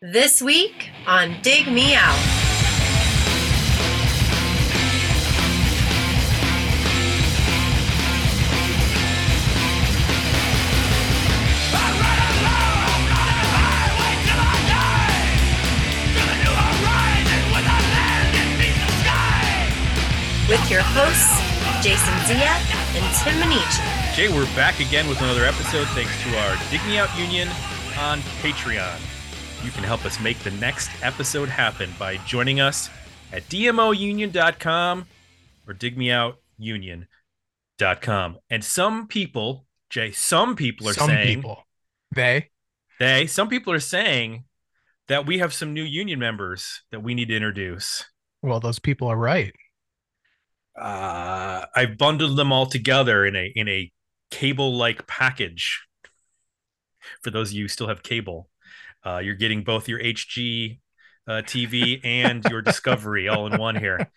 This week on Dig Me Out. With your hosts, Jason Zia and Tim Manici. Jay, we're back again with another episode thanks to our Dig Me Out Union on Patreon. You can help us make the next episode happen by joining us at dmounion.com or digmeoutunion.com. And some people, Jay, some people are Some saying people. They. they, some people are saying that we have some new union members that we need to introduce. Well, those people are right. Uh, I've bundled them all together in a in a cable like package. For those of you who still have cable, uh, you're getting both your HG uh, TV and your Discovery all in one here.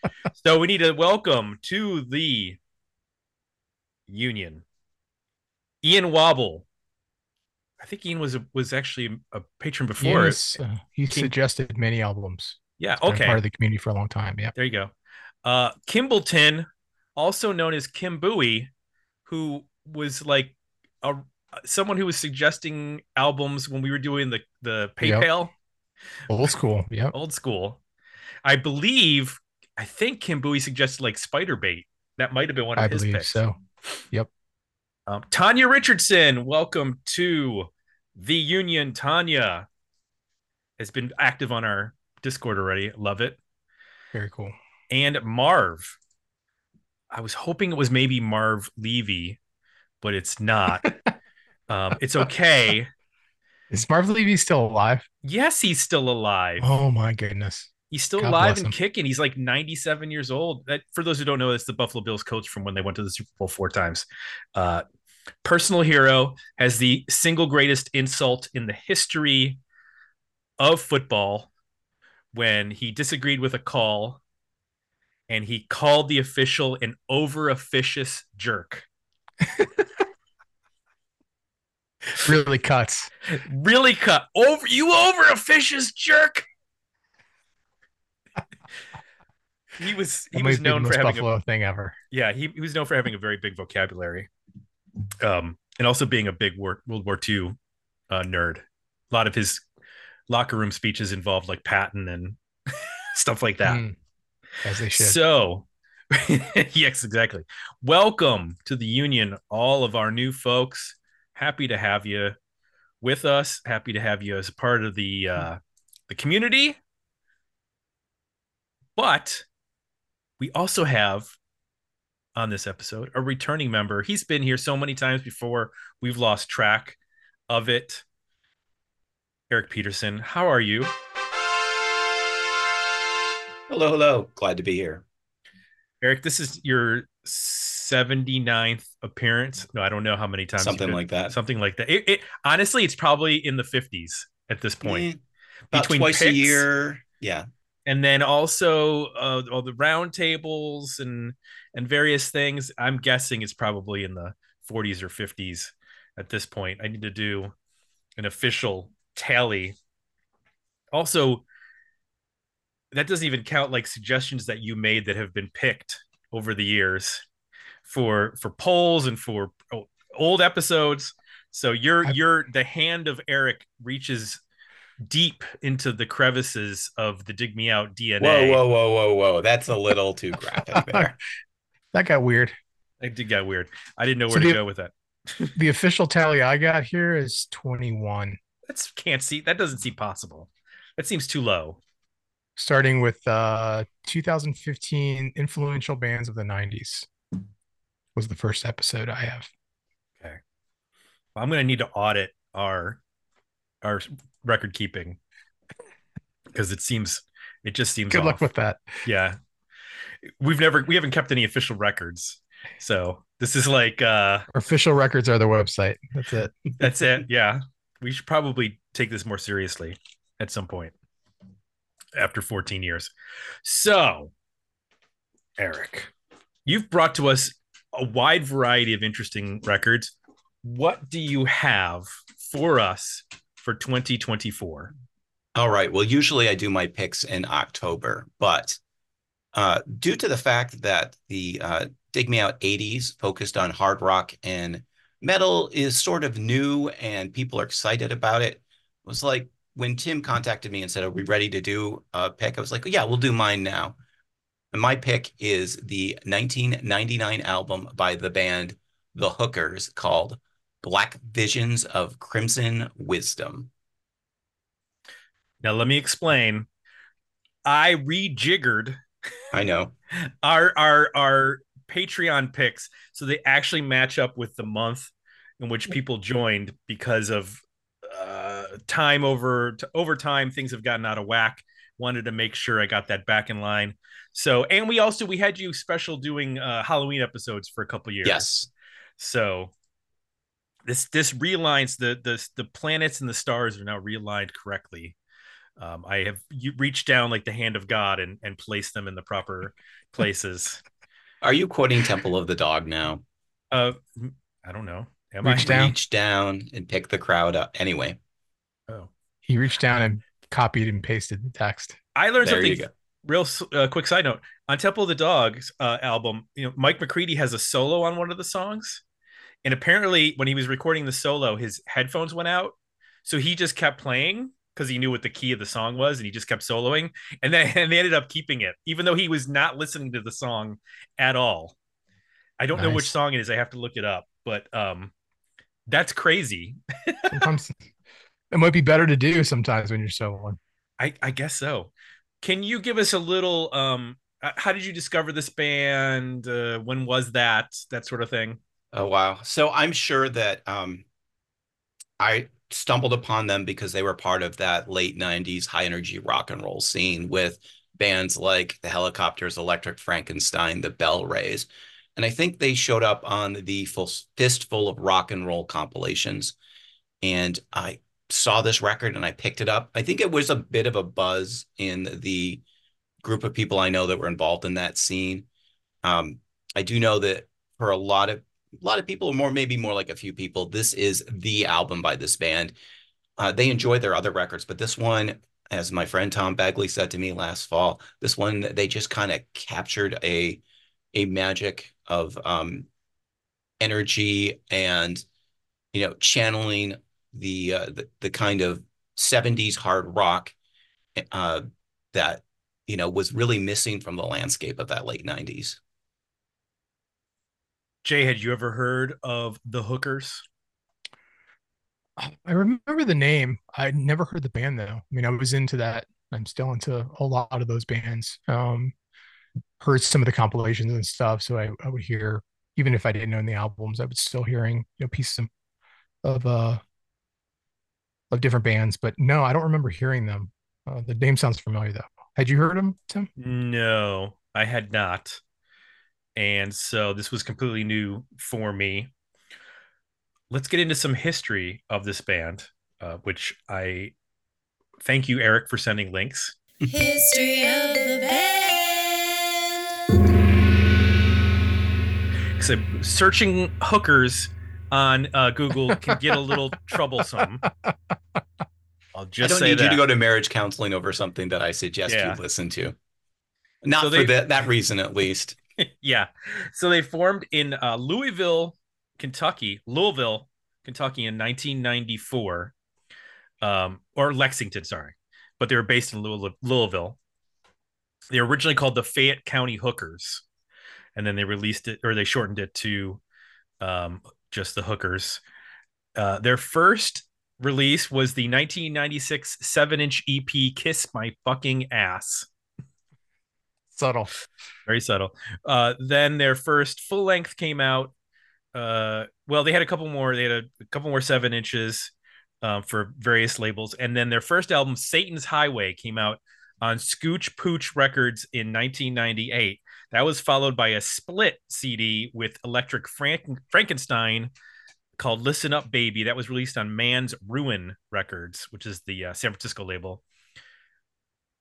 So we need to welcome to the union Ian Wobble. I think Ian was a, was actually a patron before. Yes, uh, he King- suggested many albums. Yeah. Okay. part of the community for a long time. Yeah. There you go. Uh, Kimbleton, also known as Kim Bowie, who was like a someone who was suggesting albums when we were doing the the Yep. PayPal Old school. Yeah. old school. I believe, I think Kim Bowie suggested like Spiderbait. That might have been one of I his believe picks. so. Um, Tanya Richardson, welcome to the Union. Tanya has been active on our Discord already. Love it. Very cool. and Marv. I was hoping it was maybe Marv Levy, but it's not. um, it's okay. Is Marv Levy still alive? Yes, he's still alive. Oh my goodness. He's still God alive and kicking. He's like 97 years old. That, for those who don't know, that's the Buffalo Bills coach from when they went to the Super Bowl four times. Uh, personal hero has the single greatest insult in the history of football when he disagreed with a call and he called the official an over officious jerk. Really cuts. Really cut over you over a officious jerk. he was he was known for having a Buffalo thing ever. yeah, he, he was known for having a very big vocabulary, um, and also being a big war, World War II uh, nerd. A lot of his locker room speeches involved like Patton and stuff like that. Mm, as they should. So, yes, exactly. Welcome to the Union, all of our new folks. Happy to have you with us. Happy to have you as part of the uh, the community. But we also have on this episode a returning member. He's been here so many times before, we've lost track of it. Eric Peterson, how are you? Hello, hello. Glad to be here. Eric, this is your 79th appearance. No, I don't know how many times. Something been- like that. Something like that. It, it honestly, it's probably in the 50s at this point. About Between twice a year. Yeah. And then also uh, all the round tables and and various things. I'm guessing it's probably in the 40s or 50s at this point. I need to do an official tally. Also, that doesn't even count like suggestions that you made that have been picked over the years for for polls and for old episodes. So you're I- you're the hand of Eric reaches deep into the crevices of the dig me out DNA. Whoa, whoa, whoa, whoa, whoa. That's a little too graphic there. that got weird. It did get weird. I didn't know So where to the- go with that. The official tally I got here is 21, That's can't see. That doesn't seem possible. That seems too low. Starting with uh 2015 influential bands of the 90s. Was the first episode I have. Okay. I'm gonna need to audit our our record keeping because it seems it just seems Good luck with that. yeah we've never we haven't kept any official records so this is like uh Our official records are the website. That's it. that's it yeah we should probably take this more seriously at some point after 14 years. So eric you've brought to us a wide variety of interesting records. What do you have for us for 2024 All right. Well, usually I do my picks in October, but uh, due to the fact that the uh, Dig Me Out 80s focused on hard rock and metal is sort of new and people are excited about it, it was like when Tim contacted me and said, Are we ready to do a pick? I was like, Yeah, we'll do mine now. And my pick is the 1999 album by the band The Hookers called Black Visions of Crimson Wisdom. Now let me explain. I rejiggered I know. our our our Patreon picks so they actually match up with the month in which people joined because of time over over time things have gotten out of whack. Wanted to make sure I got that back in line. So and we also we had you special doing uh, Halloween episodes for a couple years. Yes. So this this realigns the the the planets and the stars are now realigned correctly. Um, I have you reached down like the hand of God and and placed them in the proper places. Are you quoting Temple of the Dog now? Uh, I don't know. Am Reach I? down. Reach down and pick the crowd up. Anyway, Oh, He reached down and copied and pasted the text. I learned there you something. go. Real uh, quick side note on Temple of the Dogs uh, album. You know, Mike McCready has a solo on one of the songs, and apparently when he was recording the solo, his headphones went out, so he just kept playing because he knew what the key of the song was, and he just kept soloing, and then and they ended up keeping it, even though he was not listening to the song at all. I don't know which song it is. I have to look it up, but um, that's crazy. Sometimes it might be better to do sometimes when you're soloing. I, I guess so. Can you give us a little um uh, how did you discover this band? Uh, when was that? That sort of thing. Oh wow. So I'm sure that um I stumbled upon them because they were part of that late 90s high energy rock and roll scene with bands like the Hellacopters, Electric Frankenstein, the BellRays. And I think they showed up on the full fistful of rock and roll compilations. And I saw this record and I picked it up. I think it was a bit of a buzz in the group of people I know that were involved in that scene. Um, I do know that for a lot of a lot of people, or more maybe more like a few people, this is the album by this band. Uh, they enjoy their other records, but this one, as my friend Tom Bagley said to me last fall, this one they just kind of captured a a magic of um, energy and you know channeling the uh, the, the kind of 70s hard rock uh, that you know was really missing from the landscape of that late 90s. Jay, had you ever heard of the Hookers? I remember the name. I never heard the band though. I mean, I was into that. I'm still into a lot of those bands. Um, heard some of the compilations and stuff. So I, I would hear, even if I didn't own the albums, I was still hearing, you know, pieces of, of uh of different bands. But no, I don't remember hearing them. Uh, the name sounds familiar though. Had you heard them, Tim? No, I had not. And so this was completely new for me. Let's get into some history of this band, uh, which I thank you, Eric, for sending links. History of the band. Because searching hookers on uh, Google can get a little troublesome. I'll just I don't say need that. you to go to marriage counseling over something that I suggest Yeah. you listen to. Not So for that that reason, at least. yeah. So they formed in uh, Louisville, Kentucky, Louisville, Kentucky in 1994, um, or Lexington, sorry, but they were based in Louis- Louisville. They were originally called the Fayette County Hookers, and then they released it or they shortened it to um, just the Hookers. Uh, their first release was the 1996 seven-inch EP "Kiss My Fucking Ass." Subtle. very subtle. Uh, then their first full length came out. Uh, well, they had a couple more. They had a, a couple more seven inches um, for various labels, and then their first album, Satan's Highway, came out on Scooch Pooch Records in 1998. That was followed by a split CD with Electric Frank- Frankenstein called "Listen Up, Baby." That was released on Man's Ruin Records, which is the uh, San Francisco label.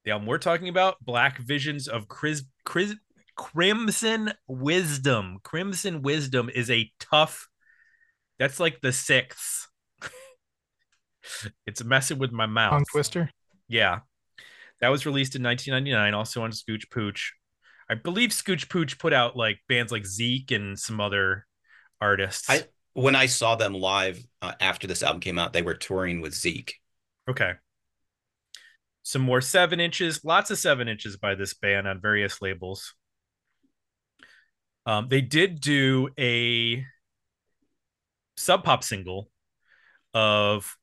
The album we're talking about, Black Visions of Chris, Chris, Crimson Wisdom. Crimson Wisdom is a tough. That's like the sixth. it's messing with my mouth. Tongue twister. Yeah. That was released in 1999, also on Scooch Pooch. I believe Scooch Pooch put out like bands like Zeke and some other artists. I when I saw them live uh, after this album came out, they were touring with Zeke. Okay. Some more seven inches, lots of seven inches by this band on various labels. Um, they did do a sub pop single of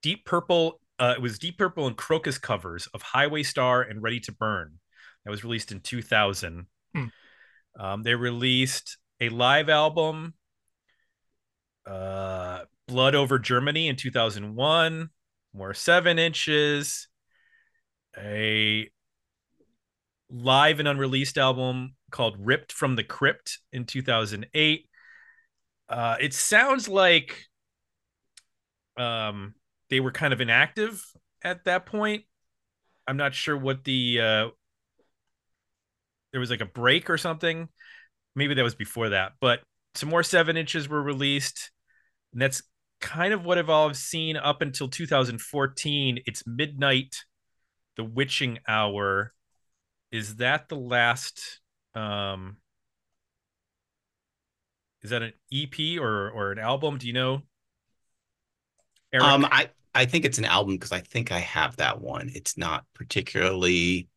Deep Purple. Uh, it was Deep Purple and Krokus covers of Highway Star and Ready to Burn. That was released in 2000. Hmm. Um, they released a live album, uh, Blood Over Germany in 2001, more seven inches, a live and unreleased album called Ripped from the Crypt in 2008. Uh, it sounds like um, they were kind of inactive at that point. I'm not sure what the uh, there was like a break or something. Maybe that was before that, but some more seven inches were released, and that's kind of what I've all seen up until 2014. It's midnight, the witching hour. Is that the last? Um, is that an EP or or an album? Do you know? Eric? Um, I I think it's an album because I think I have that one. It's not particularly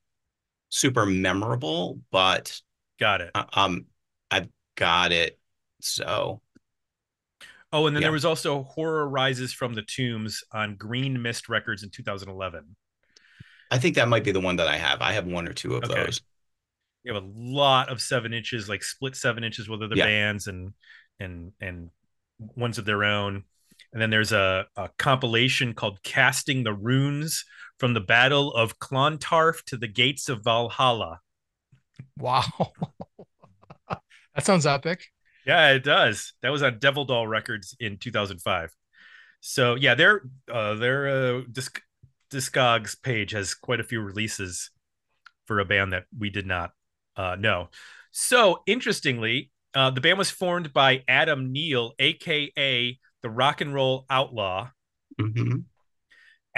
super memorable, but got it. Um, I've got it. So. Oh, and then yeah. there was also Horror Rises from the Tombs on Green Mist Records in 2011. I think that might be the one that I have. I have one or two of okay. those. You have a lot of seven inches, like split seven inches with other yeah. bands and and and ones of their own. And then there's a, a compilation called Casting the Runes from the Battle of Clontarf to the Gates of Valhalla. Wow. that sounds epic. Yeah, it does. That was on Devil Doll Records in 2005. So yeah, their uh, their uh, disc Discogs page has quite a few releases for a band that we did not uh, know. So interestingly, uh, the band was formed by Adam Neal, aka the Rock and Roll Outlaw. Mm-hmm.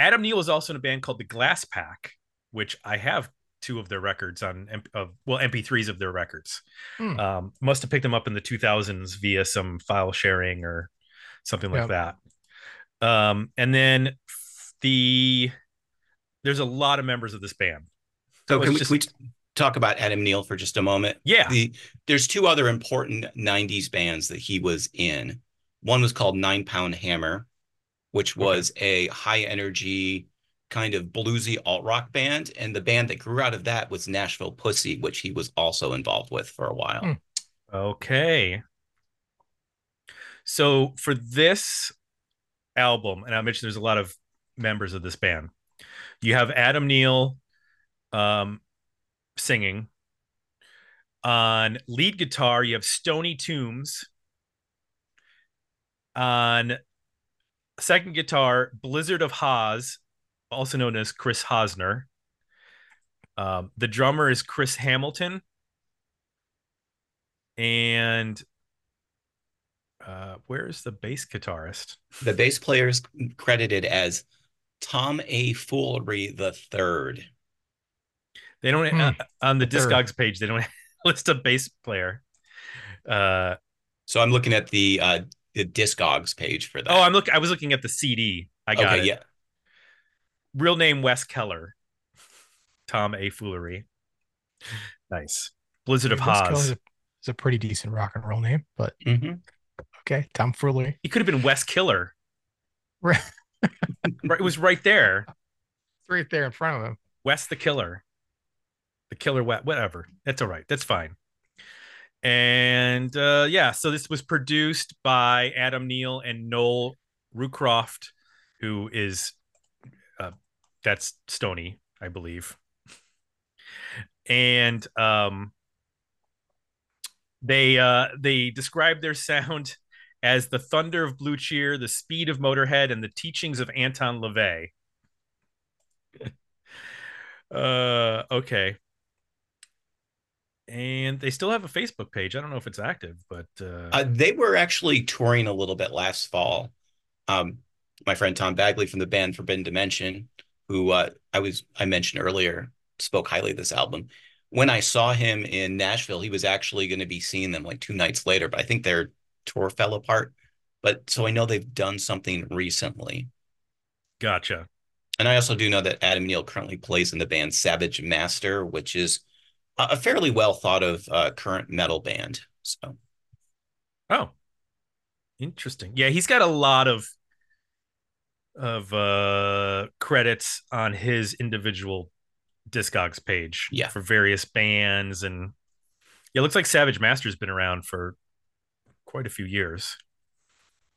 Adam Neal was also in a band called the Glass Pack, which I have two of their records on of well MP3s of their records. Hmm. Um, must have picked them up in the 2000s via some file sharing or something like yep. that. Um, and then the there's a lot of members of this band. So can we, just, can we talk about Adam Neal for just a moment? Yeah. The, there's two other important 90s bands that he was in. One was called Nine Pound Hammer, which was okay. a high energy kind of bluesy alt rock band. And the band that grew out of that was Nashville Pussy, which he was also involved with for a while. Hmm. Okay. So for this album, and I mentioned there's a lot of members of this band. You have Adam Neal um, singing. On lead guitar, you have Stony Tombs. On second guitar, Blizzard of Haas, also known as Chris Hosner. Um, the drummer is Chris Hamilton. And uh, where's the bass guitarist? The bass player is credited as Tom A. Foolery the third. They don't hmm. uh, on the, the Discogs page. They don't list a bass player. Uh, so I'm looking at the uh, the Discogs page for that. Oh, I'm looking. I was looking at the CD. I got okay, it. Yeah. Real name Wes Keller. Tom A. Foolery. Nice. Blizzard of Haas. It's a pretty decent rock and roll name, but mm-hmm. okay. Tom Foolery. He could have been Wes Killer. Right. it was right there. It's right there in front of him. Wes the Killer. The Killer Wet, whatever. That's all right. That's fine. And uh, yeah, so this was produced by Adam Neal and Noel Rucroft, who is uh, that's Stony, I believe. And um, they uh, they describe their sound as the thunder of Blue Cheer, the speed of Motorhead, and the teachings of Anton LaVey. uh, okay and they still have a Facebook page. I don't know if it's active, but uh... Uh, they were actually touring a little bit last fall. Um, my friend Tom Bagley from the band Forbidden Dimension, who uh, I was I mentioned earlier, spoke highly of this album. When I saw him in Nashville, he was actually going to be seeing them like two nights later, but I think their tour fell apart. But so I know they've done something recently. Gotcha. And I also do know that Adam Neal currently plays in the band Savage Master, which is a fairly well thought of uh, current metal band. So, oh, interesting. Yeah, he's got a lot of of uh credits on his individual discogs page yeah for various bands and yeah, it looks like savage master's been around for quite a few years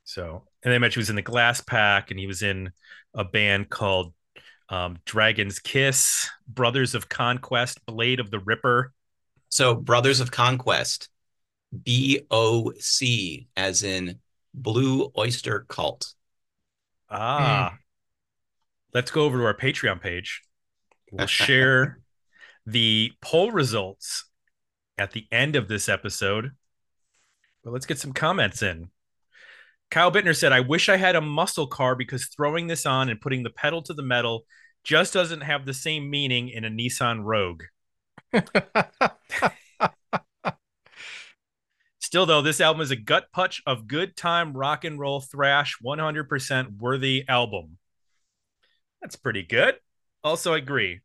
so and they mentioned he was in the glass pack and he was in a band called um, dragon's kiss brothers of conquest blade of the ripper so brothers of conquest b-o-c as in blue oyster cult Ah, mm. let's go over to our Patreon page. We'll share the poll results at the end of this episode. But let's get some comments in. Kyle Bittner said, I wish I had a muscle car because throwing this on and putting the pedal to the metal just doesn't have the same meaning in a Nissan Rogue. Still, though, this album is a gut punch of good time rock and roll thrash, 100% worthy album. That's pretty good. Also, agree.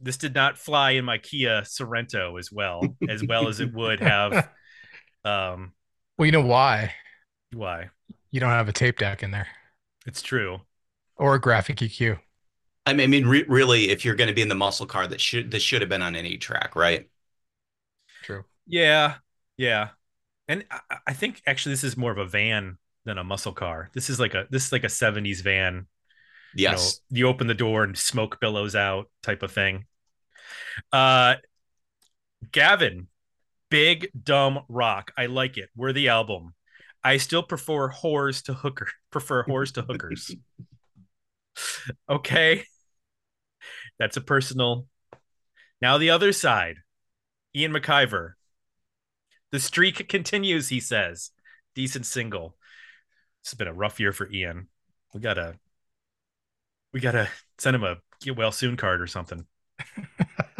This did not fly in my Kia Sorento as well, as well as it would have. Um, well, you know why? Why? You don't have a tape deck in there. It's true. Or a graphic EQ. I mean, I mean re- really, if you're going to be in the muscle car, that should this should have been on any track, right? True. Yeah, yeah and I, I think actually this is more of a van than a muscle car. This is like a this is like a 70s van. Yes. You, know, you open the door and smoke billows out type of thing. Uh Gavin, big dumb rock. I like it. We're the album. I still prefer whores to hooker prefer whores to hookers. okay. That's a personal. Now the other side. Ian McIver. The streak continues, he says. Decent single. It's been a rough year for Ian. We gotta we gotta send him a get well soon card or something.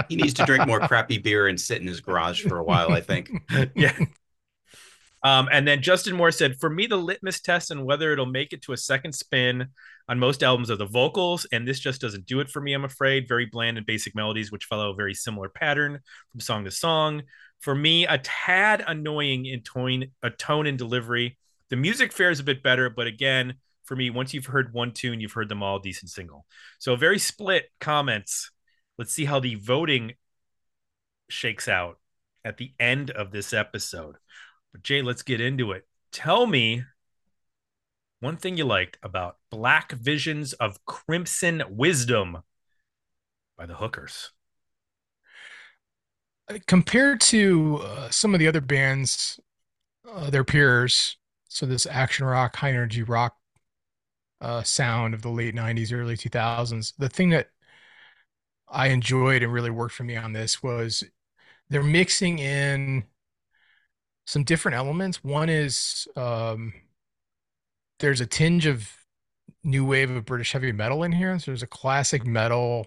he needs to drink more crappy beer and sit in his garage for a while, I think. yeah. Um, and then Justin Moore said, For me, the litmus test and whether it'll make it to a second spin on most albums are the vocals, and this just doesn't do it for me, I'm afraid. Very bland and basic melodies, which follow a very similar pattern from song to song for me a tad annoying in tone, a tone and delivery. The music fares a bit better, but again, for me, once you've heard one tune, you've heard them all decent single. So very split comments. Let's see how the voting shakes out at the end of this episode. But Jay, let's get into it. Tell me one thing you liked about Black Visions of Crimson Wisdom by the Hookers compared to uh, some of the other bands, uh, their peers, so this action rock, high energy rock uh, sound of the late 90s, early 2000s, the thing that I enjoyed and really worked for me on this was they're mixing in some different elements. One is um, there's a tinge of new wave of British heavy metal in here. So there's a classic metal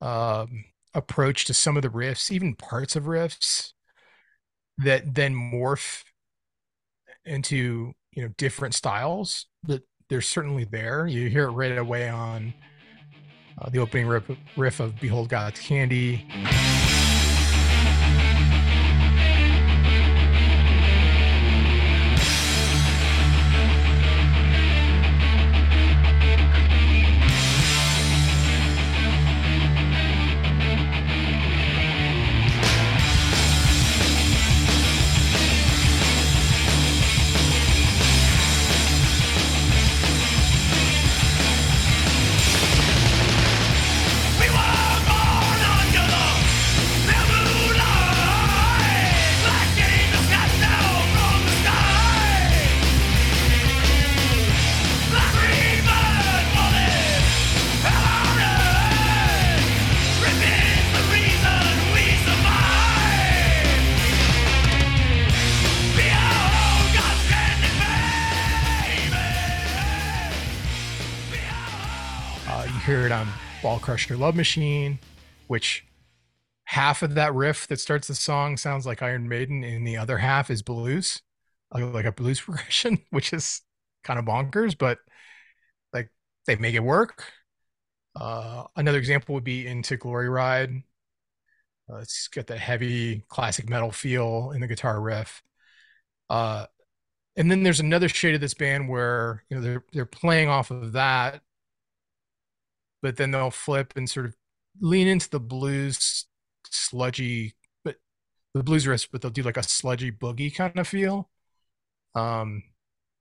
um, approach to some of the riffs, even parts of riffs that then morph into you know different styles that they're certainly there you hear it right away on uh, the opening riff, riff of behold god's candy Ball Crusher Love Machine, which half of that riff that starts the song sounds like Iron Maiden, and the other half is blues, like a blues progression, which is kind of bonkers, but like they make it work. Uh, another example would be into Glory Ride. Uh, it's got that heavy classic metal feel in the guitar riff. Uh, and then there's another shade of this band where you know they're they're playing off of that, but then they'll flip and sort of lean into the blues sludgy, but the blues riff, but they'll do like a sludgy boogie kind of feel. Um,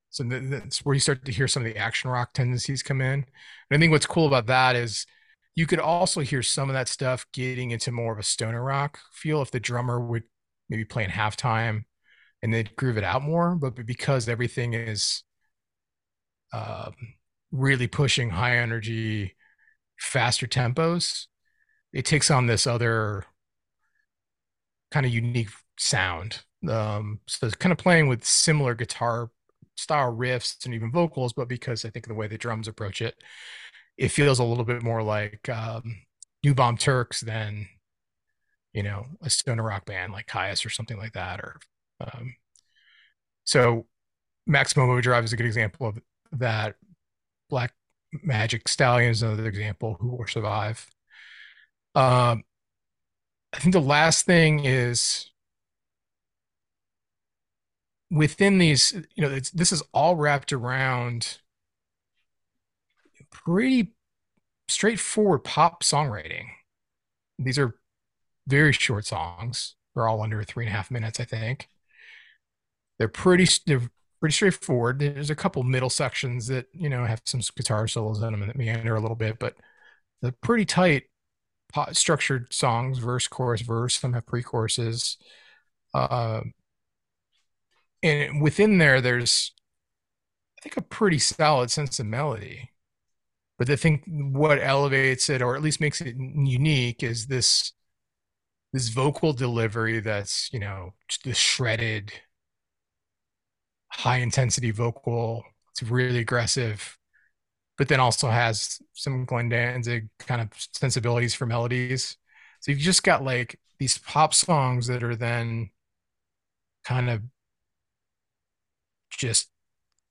so that's where you start to hear some of the action rock tendencies come in. And I think what's cool about that is you could also hear some of that stuff getting into more of a stoner rock feel if the drummer would maybe play in halftime and then groove it out more. But because everything is um, really pushing high energy, faster tempos, it takes on this other kind of unique sound. Um, so it's kind of playing with similar guitar style riffs and even vocals, but because I think the way the drums approach it, it feels a little bit more like um, New Bomb Turks than you know a stoner rock band like Kyuss or something like that. Or um, so Maximum Overdrive is a good example of that. Black Magic Stallion is another example. Who will survive? Um, I think the last thing is within these, you know, this is all wrapped around pretty straightforward pop songwriting. These are very short songs. They're all under three and a half minutes, I think. They're pretty they're pretty straightforward. There's a couple middle sections that you know have some guitar solos in them that meander a little bit, but they're pretty tight, structured songs: verse, chorus, verse. Some have pre-choruses. Uh, and within there there's i think a pretty solid sense of melody but i think what elevates it or at least makes it unique is this this vocal delivery that's you know this shredded high intensity vocal it's really aggressive but then also has some Glenn Danzig kind of sensibilities for melodies so you've just got like these pop songs that are then kind of just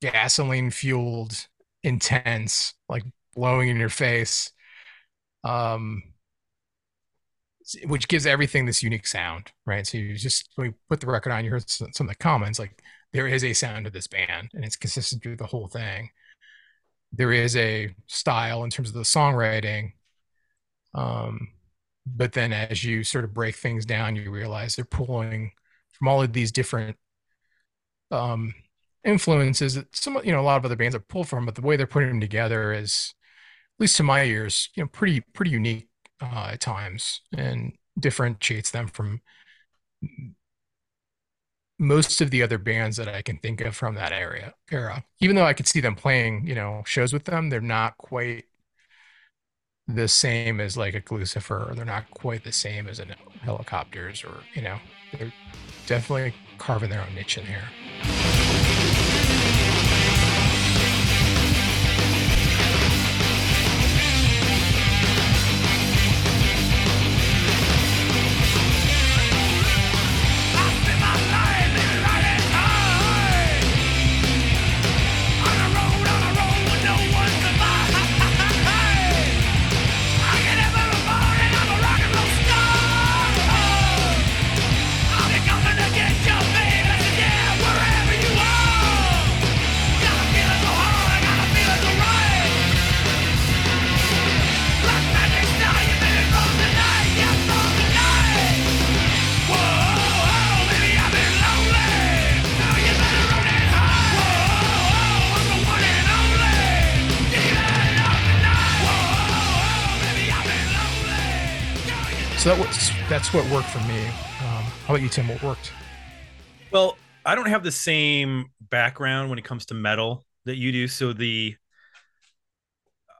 gasoline fueled, intense, like blowing in your face. Um, which gives everything this unique sound, right? So you just put the record on, you heard some of the comments, like there is a sound to this band, and it's consistent through the whole thing. There is a style in terms of the songwriting, um, but then as you sort of break things down, you realize they're pulling from all of these different um, influences that some you know a lot of other bands have pulled from, but the way they're putting them together is, at least to my ears, you know, pretty pretty unique uh, at times and differentiates them from most of the other bands that I can think of from that area era. Even though I could see them playing, you know, shows with them, they're not quite the same as like a Lucifer, or they're not quite the same as a Hellacopters, or you know, they're definitely carving their own niche in here. So that was, that's what worked for me. Um, how about you, Tim? What worked? Well, I don't have the same background when it comes to metal that you do. So the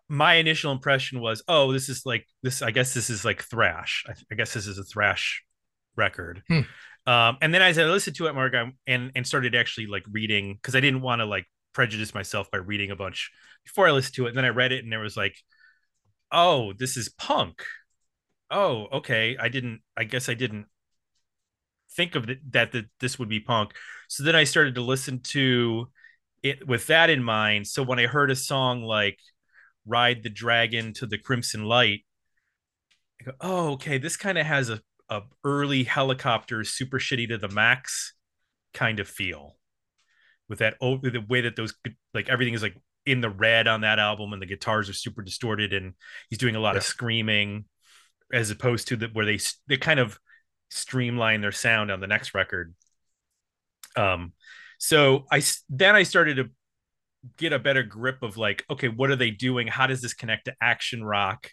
my initial impression was, oh, this is like this. I guess this is like thrash. I, I guess this is a thrash record. Hmm. Um, and then as I listened to it, Mark, and and started actually like reading because I didn't want to like prejudice myself by reading a bunch before I listened to it. And then I read it, and there was like oh, this is punk. Oh, okay. I didn't. I guess I didn't think of that that this would be punk. So then I started to listen to it with that in mind. So when I heard a song like "Ride the Dragon to the Crimson Light," I go, "Oh, okay. This kind of has a a early Hellacopter, super shitty to the max kind of feel." With that, over the way that those like everything is like in the red on that album and the guitars are super distorted and he's doing a lot yeah. of screaming as opposed to the where they they kind of streamline their sound on the next record. Um so i then i started to get a better grip of like okay what are they doing? How does this connect to action rock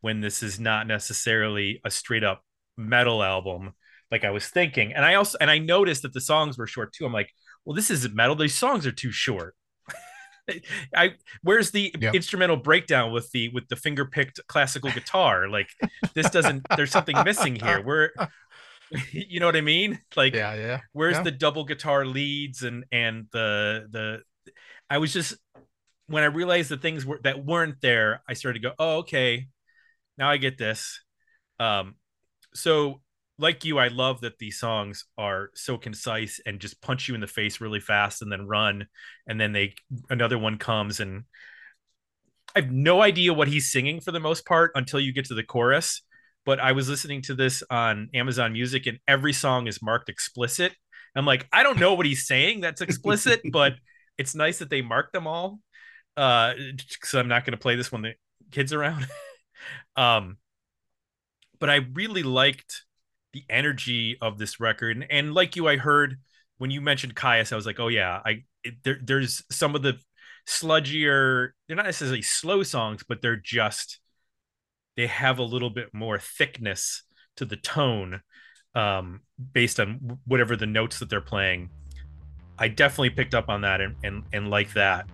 when this is not necessarily a straight up metal album like i was thinking? And i also and i noticed that the songs were short too. I'm like well this isn't metal. These songs are too short I where's the yep. instrumental breakdown with the with the finger picked classical guitar? Like this doesn't there's something missing here. We're you know what I mean? Like yeah, yeah. Where's yeah. the double guitar leads and and the the I was just when I realized the things were that weren't there, I started to go, oh, okay, now I get this. Um, so like you, I love that these songs are so concise and just punch you in the face really fast and then run. And then they another one comes and I have no idea what he's singing for the most part until you get to the chorus. But I was listening to this on Amazon Music and every song is marked explicit. I'm like, I don't know what he's saying that's explicit, but it's nice that they mark them all. Uh, because I'm not going to play this when the kids around. um, but I really liked the energy of this record. And, and like you, I heard when you mentioned Kyuss, I was like, oh yeah, I it, there, there's some of the sludgier. They're not necessarily slow songs, but they're just they have a little bit more thickness to the tone um, based on whatever the notes that they're playing. I definitely picked up on that and and, and like that.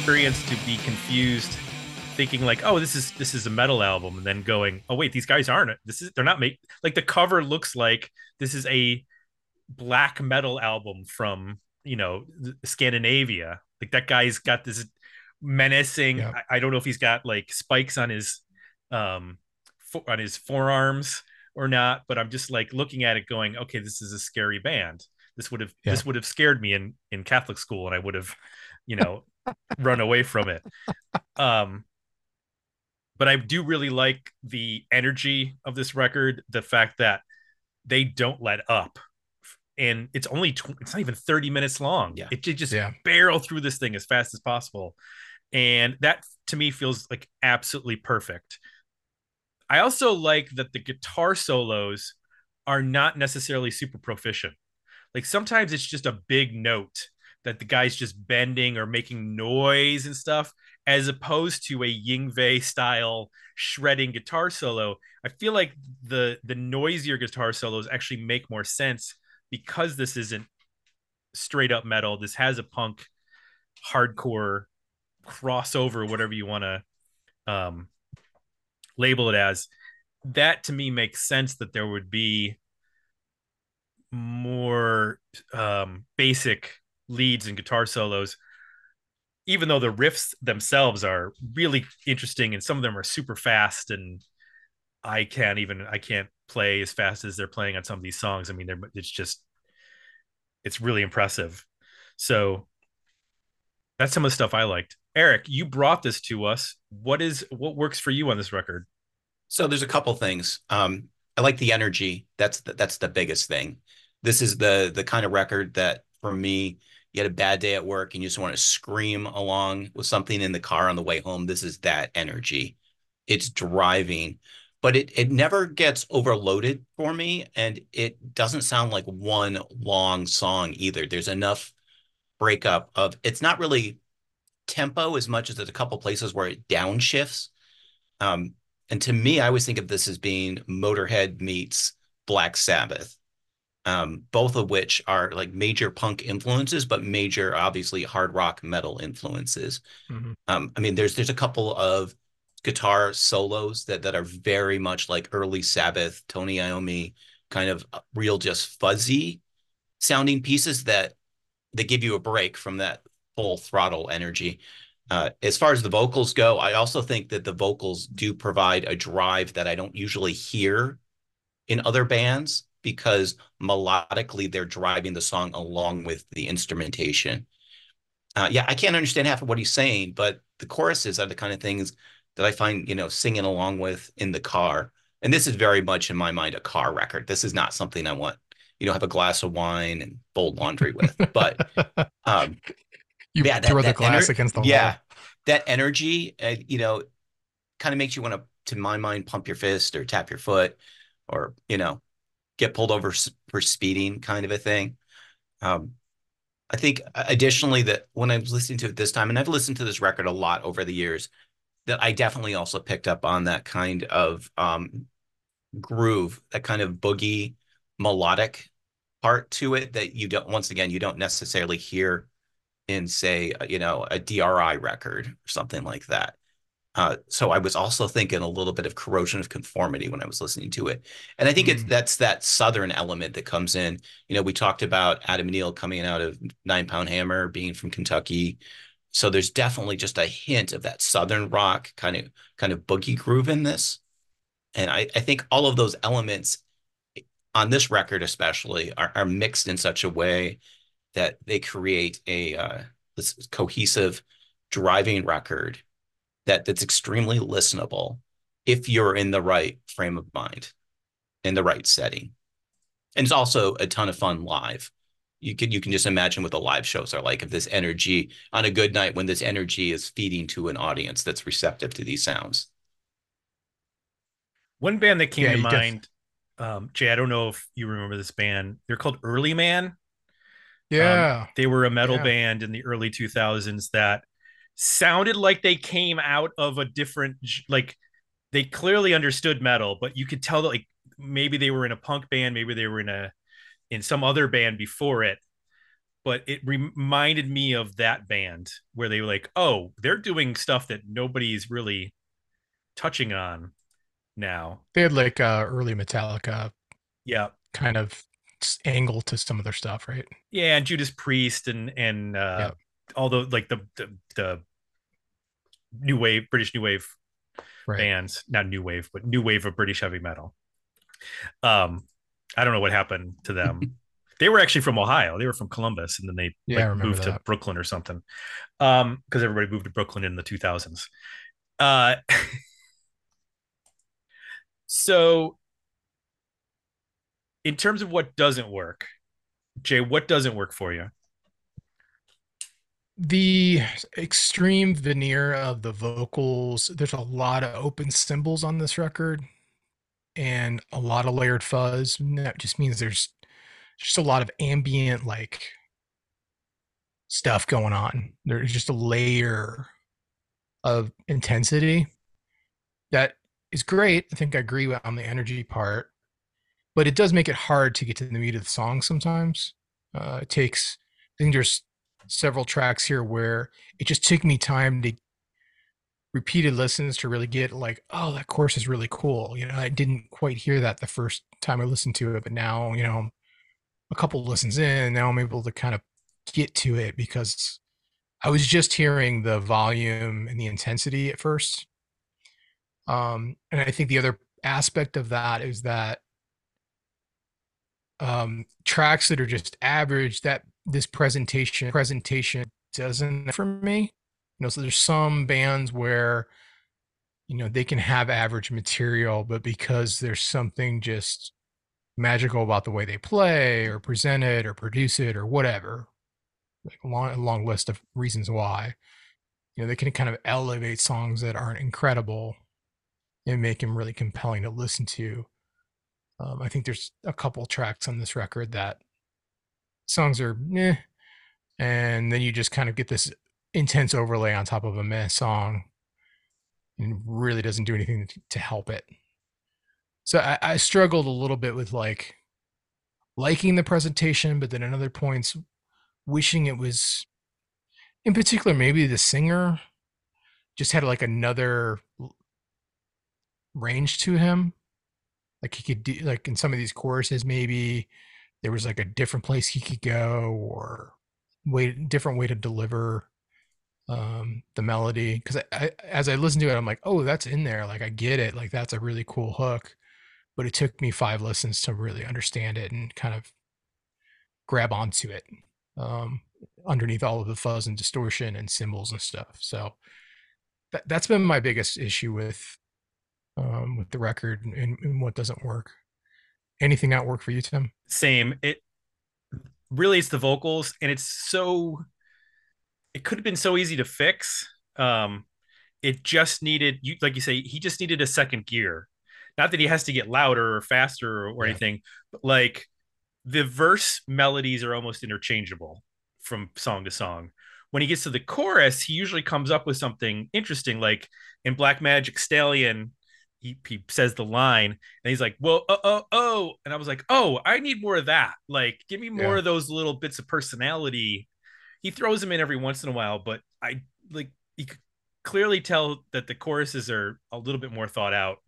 Experience to be confused thinking like oh this is this is a metal album and then going oh wait these guys aren't this is they're not make like the cover looks like this is a black metal album from you know scandinavia like that guy's got this menacing yeah. I, I, don't know if he's got like spikes on his um for, on his forearms or not but i'm just like looking at it going okay this is a scary band this would have yeah. this would have scared me in in catholic school and i would have you know run away from it. Um, but I do really like the energy of this record, the fact that they don't let up. And it's only tw- it's not even 30 minutes long. Yeah. It, it just yeah. barrel through this thing as fast as possible. And that to me feels like absolutely perfect. I also like that the guitar solos are not necessarily super proficient. Like sometimes it's just a big note that the guy's just bending or making noise and stuff, as opposed to a Yngwie style shredding guitar solo. I feel like the the noisier guitar solos actually make more sense because this isn't straight up metal. This has a punk, hardcore crossover, whatever you want to um, label it as. That to me makes sense that there would be more um, basic leads and guitar solos even though the riffs themselves are really interesting and some of them are super fast and i can't even i can't play as fast as they're playing on some of these songs. I mean it's just it's really impressive. So that's some of the stuff i liked. Eric you brought this to us. What is what works for you on this record? So there's a couple things. Um i like the energy. That's the, that's the biggest thing. This is the the kind of record that for me, you had a bad day at work and you just want to scream along with something in the car on the way home. This is that energy. It's driving, but it it never gets overloaded for me and it doesn't sound like one long song either. There's enough breakup of it's not really tempo as much as there's a couple places where it downshifts. Um, and to me, I always think of this as being Motorhead meets Black Sabbath, um, both of which are like major punk influences, but major, obviously, hard rock metal influences. Mm-hmm. Um, I mean, there's there's a couple of guitar solos that that are very much like early Sabbath, Tony Iommi, kind of real just fuzzy sounding pieces that that give you a break from that full throttle energy. Uh, as far as the vocals go, I also think that the vocals do provide a drive that I don't usually hear in other bands because melodically they're driving the song along with the instrumentation. Uh, yeah, I can't understand half of what he's saying, but the choruses are the kind of things that I find, you know, singing along with in the car. And this is very much in my mind a car record. This is not something I want, you know, have a glass of wine and fold laundry with. But um, you yeah, throw that, the glass ener- against the yeah, wall. Yeah, that energy, uh, you know, kind of makes you want to, to my mind, pump your fist or tap your foot, or you know, get pulled over for speeding, kind of a thing. Um, I think additionally that when I was listening to it this time, and I've listened to this record a lot over the years, that I definitely also picked up on that kind of um, groove, that kind of boogie melodic part to it that you don't. Once again, you don't necessarily hear in say uh, you know a DRI record or something like that. Uh, so I was also thinking a little bit of corrosion of conformity when I was listening to it, and I think mm. it's that's that southern element that comes in. You know, we talked about Adam Neal coming out of Nine Pound Hammer, being from Kentucky, so there's definitely just a hint of that southern rock kind of kind of boogie groove in this, and I, I think all of those elements on this record especially are, are mixed in such a way that they create a uh, this cohesive driving record that that's extremely listenable if you're in the right frame of mind in the right setting. And it's also a ton of fun live. You can you can just imagine what the live shows are like if this energy on a good night when this energy is feeding to an audience that's receptive to these sounds. One band that came yeah, to mind um, jay i don't know if you remember this band. They're called early man. Yeah. Um, they were a metal yeah. band in the early 2000s that sounded like they came out of a different like they clearly understood metal, but you could tell that like maybe they were in a punk band, maybe they were in a in some other band before it. But it reminded me of that band where they were like, "Oh, they're doing stuff that nobody's really touching on now." They had like uh early Metallica yeah kind of angle to some of their stuff, right? Yeah, and Judas Priest and and uh. The like the, the the new wave British new wave right. bands, not new wave, but new wave of British heavy metal. Um, I don't know what happened to them. they were actually from Ohio. They were from Columbus, and then they yeah, like, moved that. to Brooklyn or something. Um, because everybody moved to Brooklyn in the 2000s. Uh, so in terms of what doesn't work, Jay, what doesn't work for you? The extreme veneer of the vocals, there's a lot of open cymbals on this record and a lot of layered fuzz. And that just means there's just a lot of ambient like stuff going on. There's just a layer of intensity that is great. I think I agree on the energy part but it does make it hard to get to the meat of the song sometimes. Uh, it takes, I think there's several tracks here where it just took me time to repeated listens to really get like, oh, that course is really cool. You know, I didn't quite hear that the first time I listened to it, but now, you know, a couple listens in, now I'm able to kind of get to it because I was just hearing the volume and the intensity at first. Um, and I think the other aspect of that is that um, tracks that are just average that this presentation presentation doesn't for me. You know, so there's some bands where you know they can have average material, but because there's something just magical about the way they play or present it or produce it or whatever. Like a long, long list of reasons why. You know, they can kind of elevate songs that aren't incredible and make them really compelling to listen to. Um, I think there's a couple tracks on this record that songs are meh, and then you just kind of get this intense overlay on top of a meh song, and really doesn't do anything to, help it. So I, I struggled a little bit with like liking the presentation, but then at other points wishing it was, in particular, maybe the singer just had like another range to him. Like he could do like in some of these choruses, maybe there was like a different place he could go or way different way to deliver um the melody because I, I, as i listen to it i'm like oh that's in there like i get it like that's a really cool hook but it took me five listens to really understand it and kind of grab onto it um underneath all of the fuzz and distortion and cymbals and stuff so that, that's been my biggest issue with um, with the record and, and what doesn't work. Anything not work for you, Tim? Same. It really it's the vocals, and it's so. It could have been so easy to fix. Um, it just needed you, like you say, he just needed a second gear. Not that he has to get louder or faster or, or yeah. anything, but like the verse melodies are almost interchangeable from song to song. When he gets to the chorus, he usually comes up with something interesting, like in Black Magic Stallion he, he says the line and he's like, well, oh, oh, oh. And I was like, oh, I need more of that. Like, give me more yeah. of those little bits of personality. He throws them in every once in a while, but I like, you could clearly tell that the choruses are a little bit more thought out.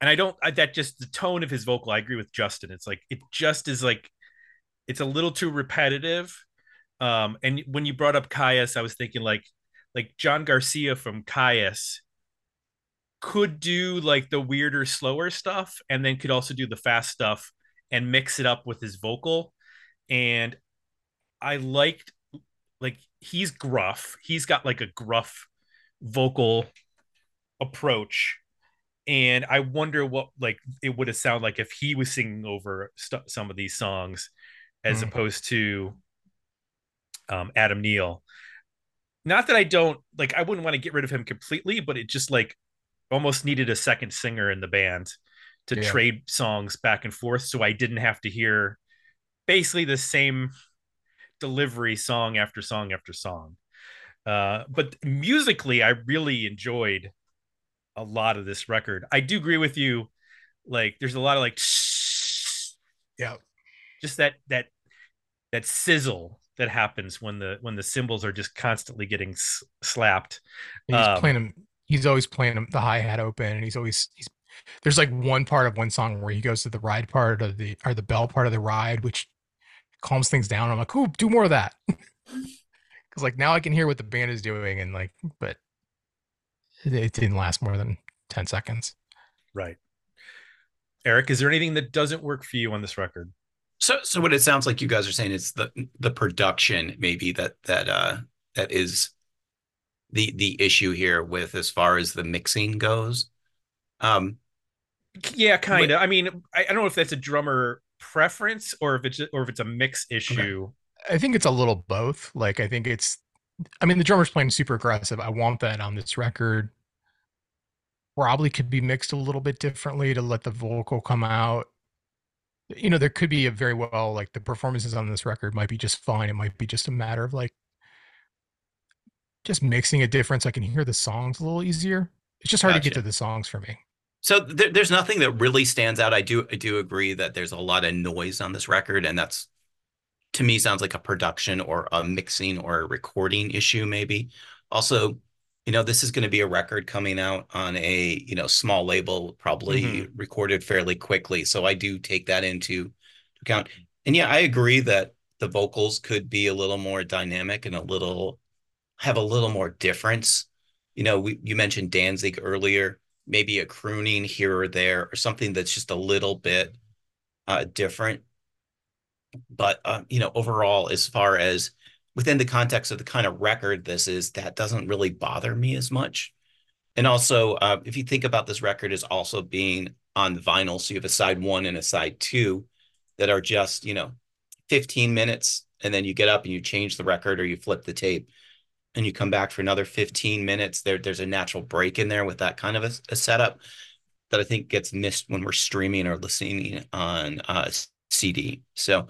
And I don't, I, that just the tone of his vocal, I agree with Justin. It's like, it just is like, it's a little too repetitive. Um, and when you brought up Kyuss I was thinking like, like John Garcia from Kyuss could do like the weirder, slower stuff, and then could also do the fast stuff and mix it up with his vocal. And I liked like he's gruff. He's got like a gruff vocal approach. And I wonder what like it would have sounded like if he was singing over st- some of these songs, as mm. opposed to um, Adam Neal. Not that I don't like, I wouldn't want to get rid of him completely, but it just like almost needed a second singer in the band to yeah. trade songs back and forth so I didn't have to hear basically the same delivery song after song after song. Uh, but musically, I really enjoyed a lot of this record. I do agree with you. Like, there's a lot of like, yeah, just that that that sizzle that happens when the when the cymbals are just constantly getting s- slapped. He's um, playing them he's always playing the hi hat open, and he's always he's. There's like one part of one song where he goes to the ride part of the or the bell part of the ride, which calms things down. I'm like, "Ooh, do more of that," because like now I can hear what the band is doing, and like, but it, it didn't last more than ten seconds. Right. Eric, is there anything that doesn't work for you on this record? So, so what it sounds like you guys are saying is the the production maybe that that uh that is the the issue here with as far as the mixing goes. Um, yeah, kind of. I mean, I, I, don't know if that's a drummer preference or if it's or if it's a mix issue. Okay. I think it's a little both. Like, I think it's. I mean, the drummer's playing super aggressive. I want that on this record. Probably could be mixed a little bit differently to let the vocal come out. You know, there could be a very well like the performances on this record might be just fine. It might be just a matter of like just mixing a difference. I can hear the songs a little easier. It's just hard gotcha. to get to the songs for me. So there, there's nothing that really stands out. I do I do agree that there's a lot of noise on this record, and that's to me sounds like a production or a mixing or a recording issue, maybe. Also, you know, this is going to be a record coming out on a you know small label, probably mm-hmm. recorded fairly quickly. So I do take that into account. And yeah, I agree that the vocals could be a little more dynamic and a little have a little more difference. You know, we, you mentioned Danzig earlier, maybe a crooning here or there, or something that's just a little bit uh, different. But uh, you know, overall, as far as within the context of the kind of record this is, that doesn't really bother me as much. And also, uh, if you think about this record as also being on vinyl. So you have a side one and a side two that are just, you know, 15 minutes. And then you get up and you change the record or you flip the tape and you come back for another 15 minutes. There, there's a natural break in there with that kind of a, a setup that I think gets missed when we're streaming or listening on uh, CD. So,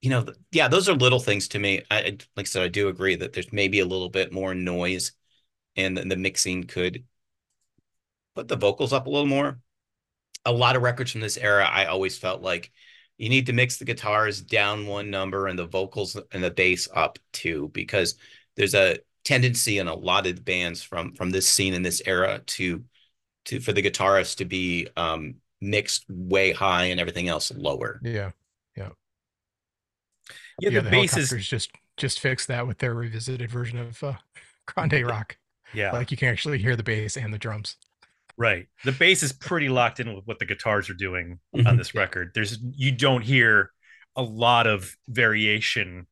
you know, yeah, those are little things to me. I like I said, I do agree that there's maybe a little bit more noise, and the, the mixing could put the vocals up a little more. A lot of records from this era, I always felt like you need to mix the guitars down one number and the vocals and the bass up two, because there's a tendency in a lot of bands from from this scene in this era to to for the guitarist to be um mixed way high and everything else lower. Yeah. Yeah. Yeah, yeah the, the bass is just just fixed that with their revisited version of uh, Grande Rock. yeah, Like you can actually hear the bass and the drums. right. The bass is pretty locked in with what the guitars are doing on Mhm. this record. There's you don't hear a lot of variation.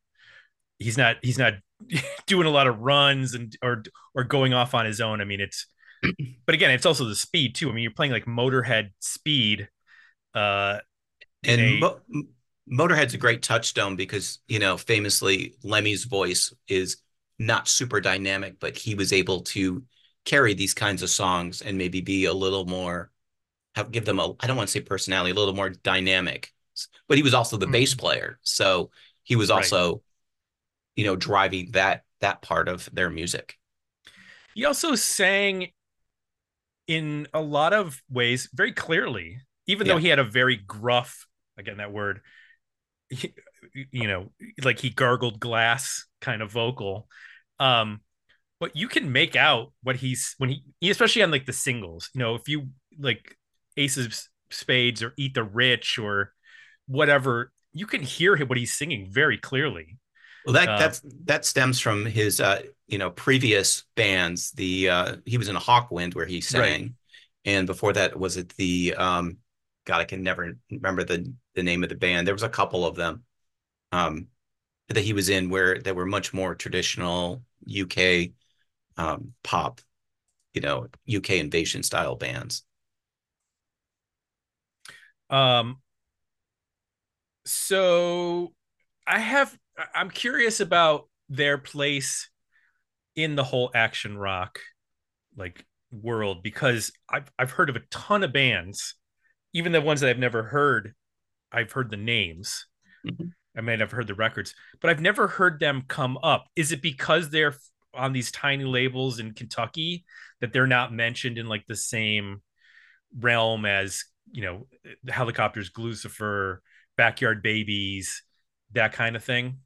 He's not he's not doing a lot of runs and or or going off on his own. I mean, it's but again, it's also the speed too. I mean, you're playing like Motorhead speed. Uh, And a- Mo- Motorhead's a great touchstone because, you know, famously Lemmy's voice is not super dynamic, but he was able to carry these kinds of songs and maybe be a little more have give them a I don't want to say personality, a little more dynamic. But he was also the Mhm. bass player. So he was Right. You know, driving that that part of their music. he also sang in a lot of ways very clearly even though he had a very gruff again that word he- you know like he gargled glass kind of vocal. Um but you can make out what he's when he especially on like the singles you know if you like aces spades or eat the rich or whatever you can hear him- what he's singing very clearly Well, that Uh, that's that stems from his uh, you know, previous bands. The uh he was in Hawkwind where he sang, and before that was it the um God, I can never remember the the name of the band. There was a couple of them um that he was in where they were much more traditional UK um pop, you know, UK invasion style bands. Um, so I have, I'm curious about their place in the whole action rock like world because I've I've heard of a ton of bands, even the ones that I've never heard. I've heard the names. Mhm. I might have heard the records, but I've never heard them come up. Is it because they're on these tiny labels in Kentucky that they're not mentioned in like the same realm as you know the Hellacopters Gluecifer, backyard babies, that kind of thing?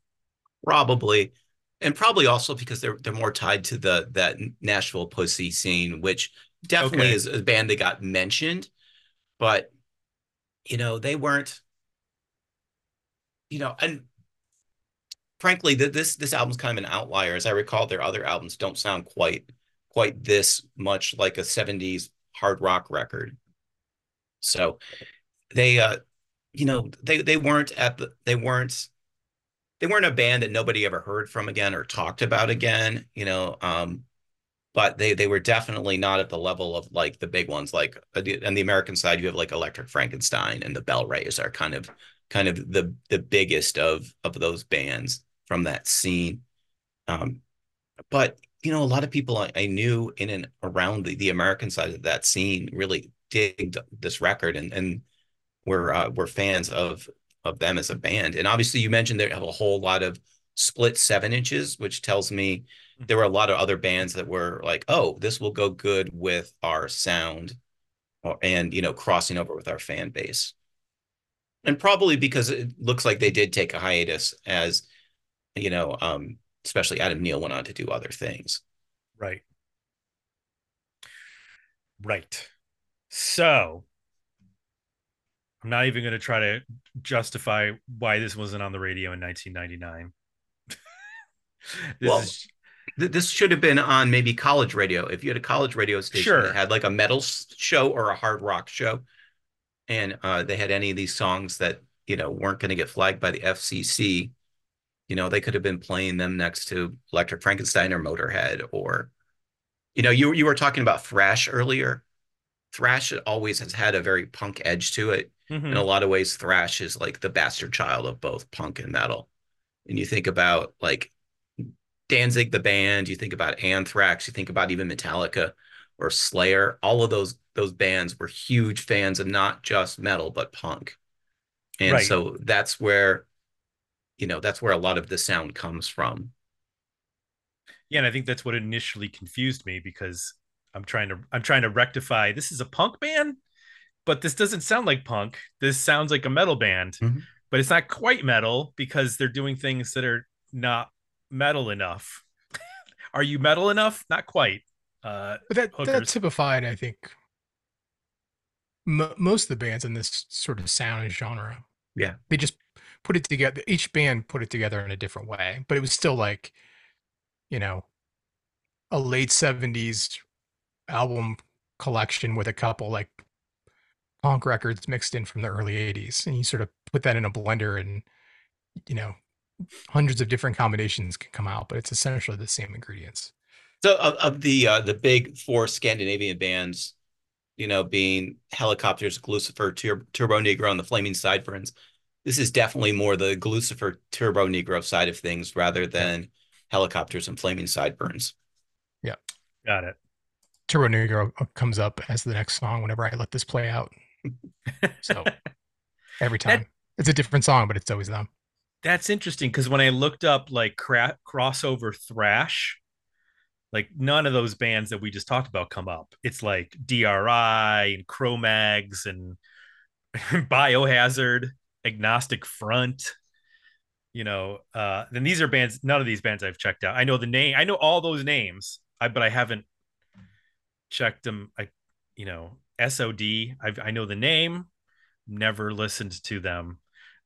Probably. And probably also because they're they're more tied to the that Nashville pussy scene, which definitely Okay. is a band that got mentioned, but you know, they weren't, you know, and frankly, th- this this album's kind of an outlier. As I recall, their other albums don't sound quite quite this much like a 70s hard rock record. So they uh you know, they they weren't at the they weren't they weren't a band that nobody ever heard from again or talked about again, you know. Um, but they they were definitely not at the level of like the big ones. Like uh, on the American side, you have like Electric Frankenstein and the BellRays are kind of kind of the the biggest of of those bands from that scene. Um, but you know, a lot of people I, I knew in and around the, the American side of that scene really digged this record and and were uh, were fans of of them as a band. And obviously, you mentioned they have a whole lot of split seven inches, which tells me there were a lot of other bands that were like, "Oh, this will go good with our sound," or, and you know, crossing over with our fan base. And probably because it looks like they did take a hiatus, as you know, um, especially Adam Neal went on to do other things. Right. Right. So I'm not even going to try to justify why this wasn't on the radio in 1999. this Well, is Th- This should have been on maybe college radio. If you had a college radio station Sure. that had like a metal show or a hard rock show, and uh, they had any of these songs that you know weren't going to get flagged by the FCC, you know, they could have been playing them next to Electric Frankenstein or Motorhead or, you know, you you were talking about thrash earlier. thrash always has had a very punk edge to it. Mhm. In a lot of ways, thrash is like the bastard child of both punk and metal. And you think about like Danzig the band, you think about Anthrax, you think about even Metallica or Slayer. All of those those bands were huge fans of not just metal but punk. And Right. so that's where you know, that's where a lot of the sound comes from. Yeah, and I think that's what initially confused me because I'm trying to I'm trying to rectify this is a punk band, but this doesn't sound like punk. This sounds like a metal band, Mhm. but it's not quite metal because they're doing things that are not metal enough. are you metal enough? Not quite. Uh But that that typified, I think, mo most of the bands in this sort of sound and genre. Yeah. they just put it together. Each band put it together in a different way, but it was still like, you know, a late '70s album collection with a couple like punk records mixed in from the early '80s, and you sort of put that in a blender, and you know, hundreds of different combinations can come out, but it's essentially the same ingredients. So of, of the uh, the big four Scandinavian bands, you know, being Hellacopters, Gluecifer, Tur- Turbonegro, and the Flaming Sideburns, this is definitely more the Gluecifer, Turbo Negro side of things rather than Hellacopters and Flaming Sideburns. Yeah got it. Turbonegro uh, comes up as the next song whenever I let this play out. So every That- time it's a different song, but it's always them. That's interesting because when I looked up like cra- crossover thrash, like none of those bands that we just talked about come up. It's like DRI and Cro-Mags and Biohazard, Agnostic Front. You know, uh, then these are bands. None of these bands I've checked out. I know the name. I know all those names. I but I haven't checked them. I, you know, SOD. I've, I know the name. Never listened to them.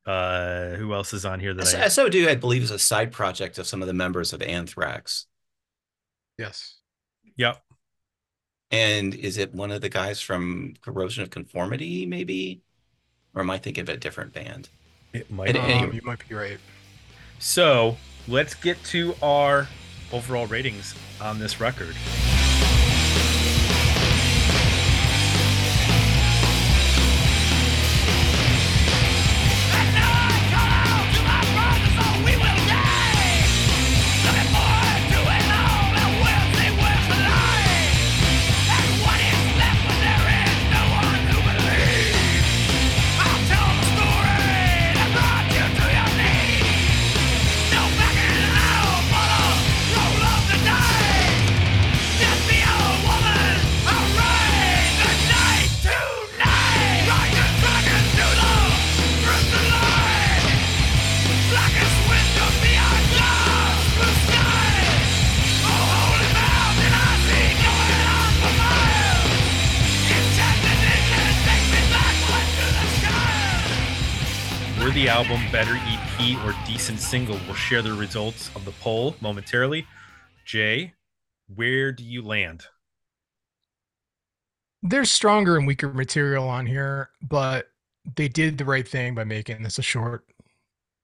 Uh, who else is on here that I? SOD, I believe, is a side project of some of the members of Anthrax. Yes. Yep. And is it one of the guys from Corrosion of Conformity, maybe? Or am I thinking of a different band? It might And- be. Um, you might be right. So let's get to our overall ratings on this record. Or decent single will share the results of the poll momentarily. Jay, where do you land? There's stronger and weaker material on here, but they did the right thing by making this a short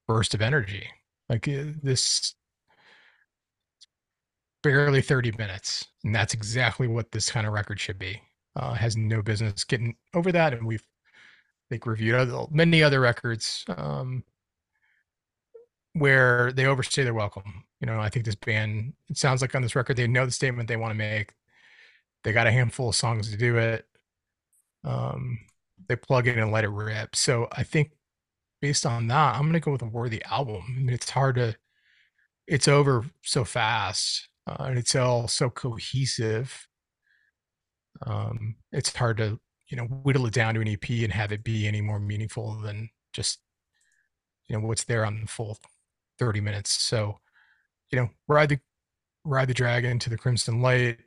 burst of energy. Like uh, this barely 30 minutes. And that's exactly what this kind of record should be. Uh, has no business getting over that. And we've, I think, reviewed other, many other records um, where they overstay their welcome. You know, I think this band, it sounds like on this record, they know the statement they want to make. They got a handful of songs to do it. Um, they plug it and let it rip. So I think based on that, I'm gonna go with a worthy album. I mean, it's hard to, it's over so fast, uh, and it's all so cohesive. Um, it's hard to, you know, whittle it down to an EP and have it be any more meaningful than just, you know, what's there on the full 30 minutes. So, you know, ride the ride the dragon to the crimson light.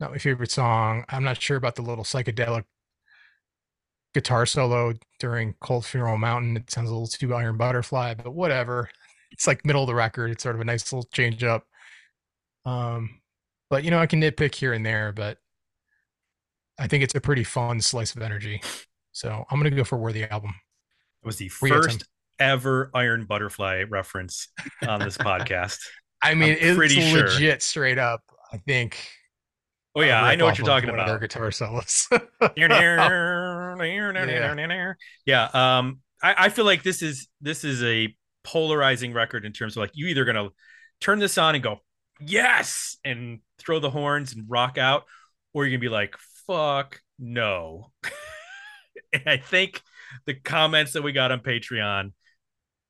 Not my favorite song. I'm not sure about the little psychedelic guitar solo during Cold Funeral Mountain. It sounds a little too Iron Butterfly, but whatever. It's like middle of the record. It's sort of a nice little change up. Um, but you know, I can nitpick here and there, but I think it's a pretty fun slice of energy. So I'm gonna go for Worthy album. It was the Where you at, Tim? first ever Iron Butterfly reference on this podcast. I mean, I'm it's sure. legit straight up. I think Oh yeah, I know what you're talking about. Their guitar solos. yeah. Um, I, I feel like this is this is a polarizing record in terms of like you either gonna turn this on and go yes and throw the horns and rock out, or you're gonna be like fuck no. and I think the comments that we got on Patreon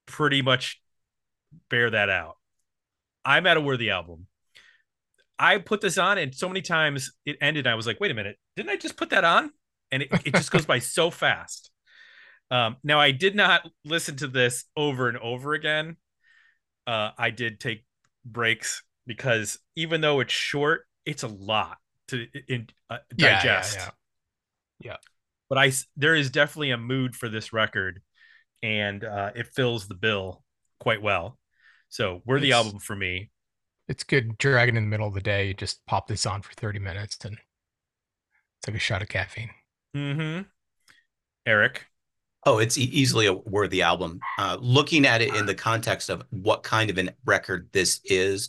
pretty much bear that out. I'm at a worthy album. I put this on, and so many times it ended. I was like, wait a minute, didn't I just put that on? And it, it just goes by so fast. Um, now, I did not listen to this over and over again. Uh, I did take breaks because even though it's short, it's a lot to in, uh, Yeah, yeah, digest. yeah. Yeah. But I, s- there I, there is definitely a mood for this record, and uh, it fills the bill quite well. So, worthy It's- album for me. It's good dragging in the middle of the day. You just pop this on for 30 minutes and it's like a shot of caffeine. Mm-hmm. Eric. Oh, it's e- easily a worthy album. Uh, looking at it in the context of what kind of a record this is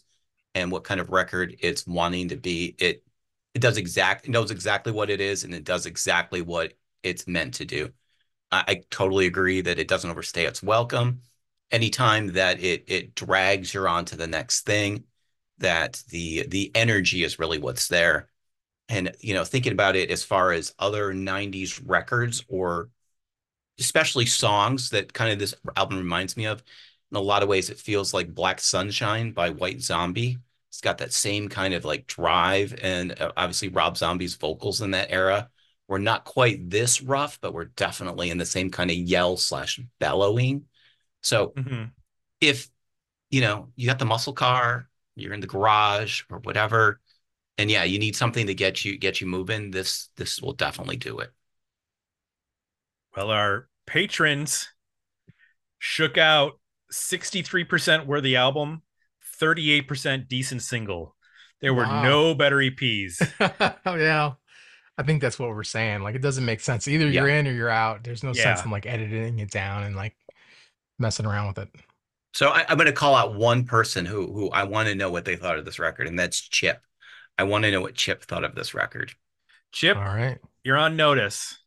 and what kind of record it's wanting to be, it it does exact it knows exactly what it is and it does exactly what it's meant to do. I, I totally agree that it doesn't overstay its welcome. Anytime that it it drags you on to the next thing, that the the energy is really what's there. And you know, thinking about it as far as other 90s records or especially songs that kind of this album reminds me of. In a lot of ways, it feels like Black Sunshine by White Zombie. It's got that same kind of like drive, and uh, obviously Rob Zombie's vocals in that era were not quite this rough, but we're definitely in the same kind of yell slash bellowing. So Mm-hmm. if you know you got the muscle car, you're in the garage or whatever, and yeah, you need something to get you get you moving. This this will definitely do it. Well, our patrons shook out 63% worthy album, 38% decent single. There were Wow. no better EPs. oh yeah. I think that's what we're saying. Like it doesn't make sense. Either you're in or you're out. There's no sense in like editing it down and like messing around with it. So I, I'm going to call out one person who who I want to know what they thought of this record, and that's Chip. I want to know what Chip thought of this record. Chip, All right. you're on notice.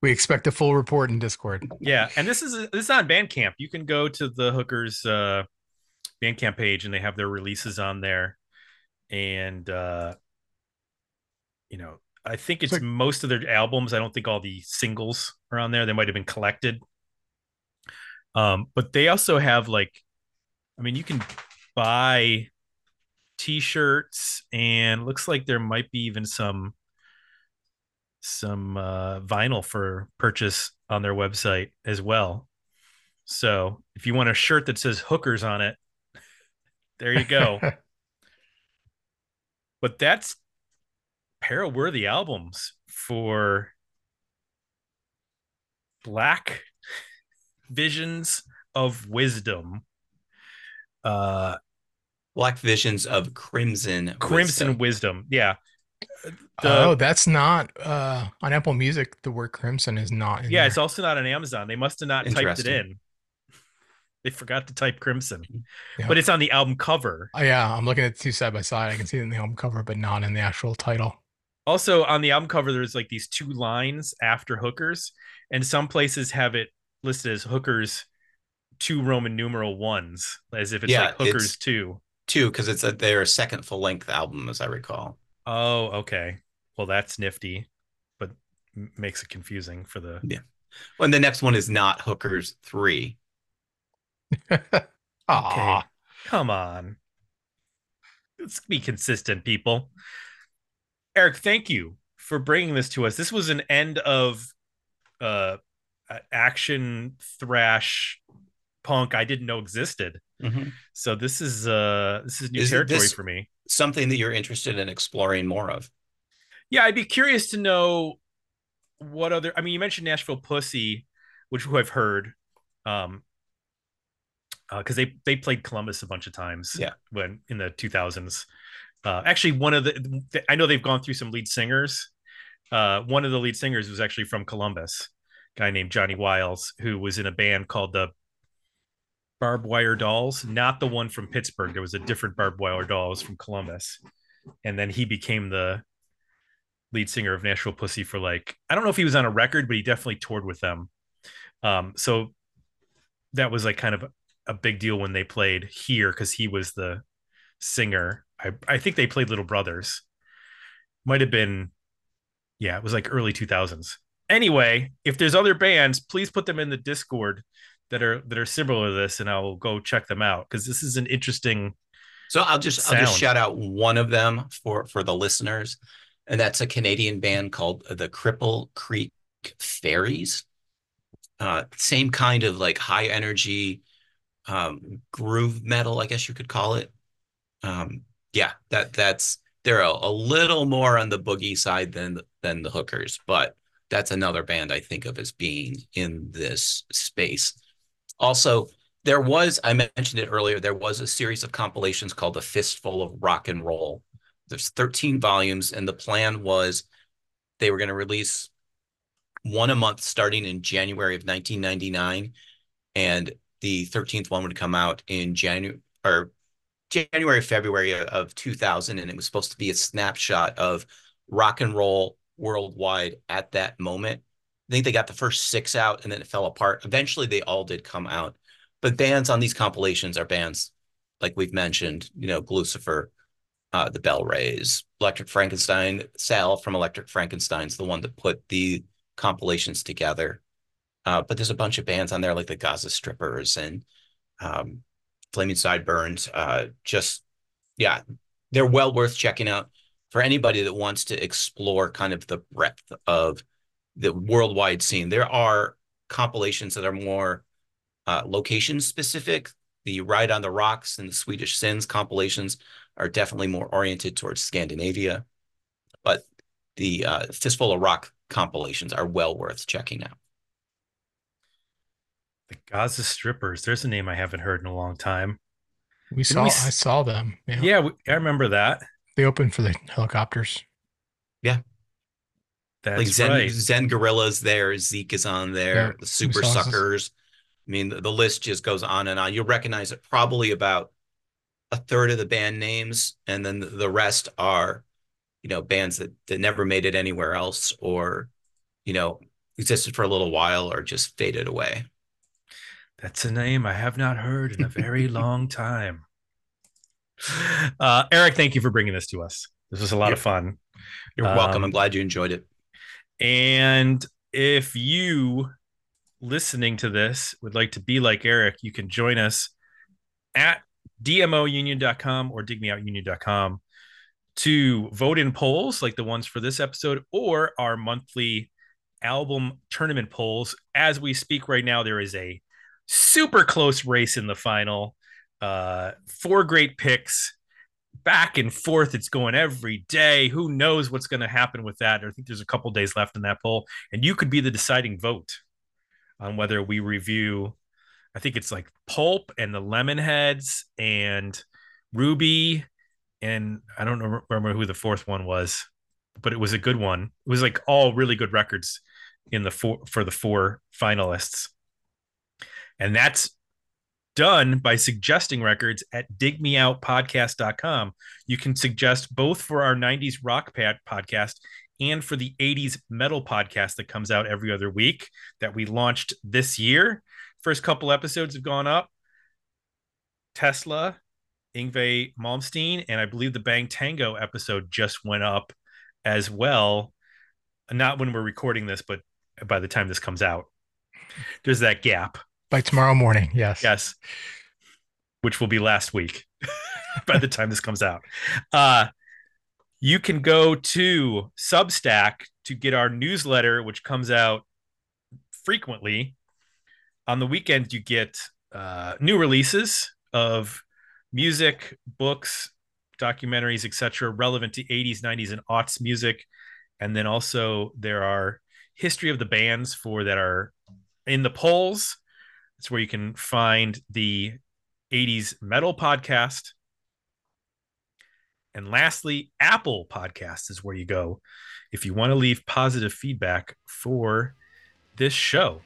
We expect a full report in Discord. Yeah, and this is this is on Bandcamp. You can go to the Hookers uh Bandcamp page and they have their releases on there. And uh you know, I think it's It's like- most of their albums. I don't think all the singles are on there. They might have been collected. Um, but they also have like I mean, you can buy t-shirts and looks like there might be even some some uh, vinyl for purchase on their website as well. So if you want a shirt that says hookers on it, there you go. but that's pair of worthy albums for Black Visions of Wisdom. Uh Black Visions of Crimson. Crimson Wisdom. Wisdom. Yeah. The- oh, that's not uh on Apple Music. The word crimson is not in yeah, there. it's also not on Amazon. They must have not typed it in. They forgot to type Crimson, Yeah. but it's on the album cover. Oh, yeah, I'm looking at the two side by side. I can see it in the album cover, but not in the actual title. Also, on the album cover, there's like these two lines after hookers, and some places have it listed as hookers two Roman numeral ones, as if it's Yeah, like hookers it's- two. Two, because it's a, their second full length album, as I recall. Oh, okay. Well, that's nifty, but makes it confusing for the. Well, and the next one is not Hookers 3. Aw. Come on. Let's be consistent, people. Eric, thank you for bringing this to us. This was an end of uh action thrash punk I didn't know existed. So this is uh this is new Is territory for me. Something that you're interested in exploring more of. Yeah, I'd be curious to know what other I mean you mentioned Nashville Pussy, which who I've heard. Um because they they played Columbus a bunch of times Yeah. when in the 2000s. Uh, actually, one of the I know they've gone through some lead singers. Uh, one of the lead singers was actually from Columbus, guy named Johnny Wiles, who was in a band called the Barbed Wire Dolls, not the one from Pittsburgh. There was a different Barbed Wire Dolls from Columbus. and then he became the lead singer of Nashville Pussy for like I don't know if he was on a record, but he definitely toured with them. Um, so that was like kind of a big deal when they played here because he was the singer. I I think they played Little Brothers. Might have been, yeah, it was like early two thousands. Anyway, if there's other bands, please put them in the Discord that are that are similar to this, and I'll go check them out because this is an interesting. So I'll just Sound. I'll just shout out one of them for for the listeners, and that's a Canadian band called the Cripple Creek Fairies. Uh, same kind of like high energy um, groove metal, I guess you could call it. Um, yeah, that that's they're a, a little more on the boogie side than than the Hookers, but that's another band I think of as being in this space. Also, there was I mentioned it earlier. There was a series of compilations called "A Fistful of Rock and Roll." There's 13 volumes, and the plan was they were going to release one a month starting in January of 1999, and the 13th one would come out in January or January, February of 2000, and it was supposed to be a snapshot of rock and roll worldwide at that moment. I think they got the first six out and then it fell apart. Eventually, they all did come out. But bands on these compilations are bands like we've mentioned, you know, Gluecifer, uh, the BellRays, Electric Frankenstein. Sal from Electric Frankenstein's the one that put the compilations together. Uh, but there's a bunch of bands on there like the Gaza Strippers and um, Flaming Sideburns. Uh, just, yeah, they're well worth checking out for anybody that wants to explore kind of the breadth of the worldwide scene. There are compilations that are more uh, location specific. The Ride on the Rocks and the Swedish Sins compilations are definitely more oriented towards Scandinavia, but the uh, Fistful of Rock compilations are well worth checking out. The Gaza Strippers. There's a name I haven't heard in a long time. We saw. we I s- saw them. Yeah. Yeah, we, I remember that. They opened for the Hellacopters. Yeah. That's like Zen, right. Zen Guerrillas there, Zeke is on there, Yeah, the Super saw this. Suckers. I mean, the, the list just goes on and on. You'll recognize it probably about a third of the band names, and then the, the rest are, you know, bands that that never made it anywhere else, or, you know, existed for a little while or just faded away. That's a name I have not heard in a very long time. Uh, Eric, thank you for bringing this to us. This was a lot of fun. You're welcome. Um, I'm glad you enjoyed it. And if you listening to this would like to be like Eric, you can join us at dmounion.com or digmeoutunion.com to vote in polls like the ones for this episode or our monthly album tournament polls. As we speak right now, there is a super close race in the final. Uh, four great picks back and forth. It's going every day. Who knows what's going to happen with that? I think there's a couple days left in that poll, and you could be the deciding vote on whether we review. I think it's like Pulp and the Lemonheads and Ruby, and I don't remember who the fourth one was, but it was a good one. It was like all really good records in the four for the four finalists, and that's done by suggesting records at digmeoutpodcast.com. You can suggest both for our 90s rock pad podcast and for the 80s metal podcast that comes out every other week that we launched this year. First couple episodes have gone up. Tesla, Yngwie Malmsteen, and I believe the Bang Tango episode just went up as well. Not when we're recording this, but by the time this comes out. There's that gap. By tomorrow morning. Yes. Yes. Which will be last week by the time this comes out. Uh, you can go to Substack to get our newsletter, which comes out frequently. On the weekend, you get uh, new releases of music, books, documentaries, etc., relevant to 80s, 90s, and aughts music. And then also there are history of the bands for that are in the polls. That's where you can find the 80s metal podcast. And lastly, Apple Podcast is where you go if you want to leave positive feedback for this show.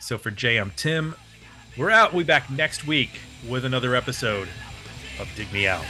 So for Jay, I'm Tim. We're out. We'll be back next week with another episode of Dig Me Out.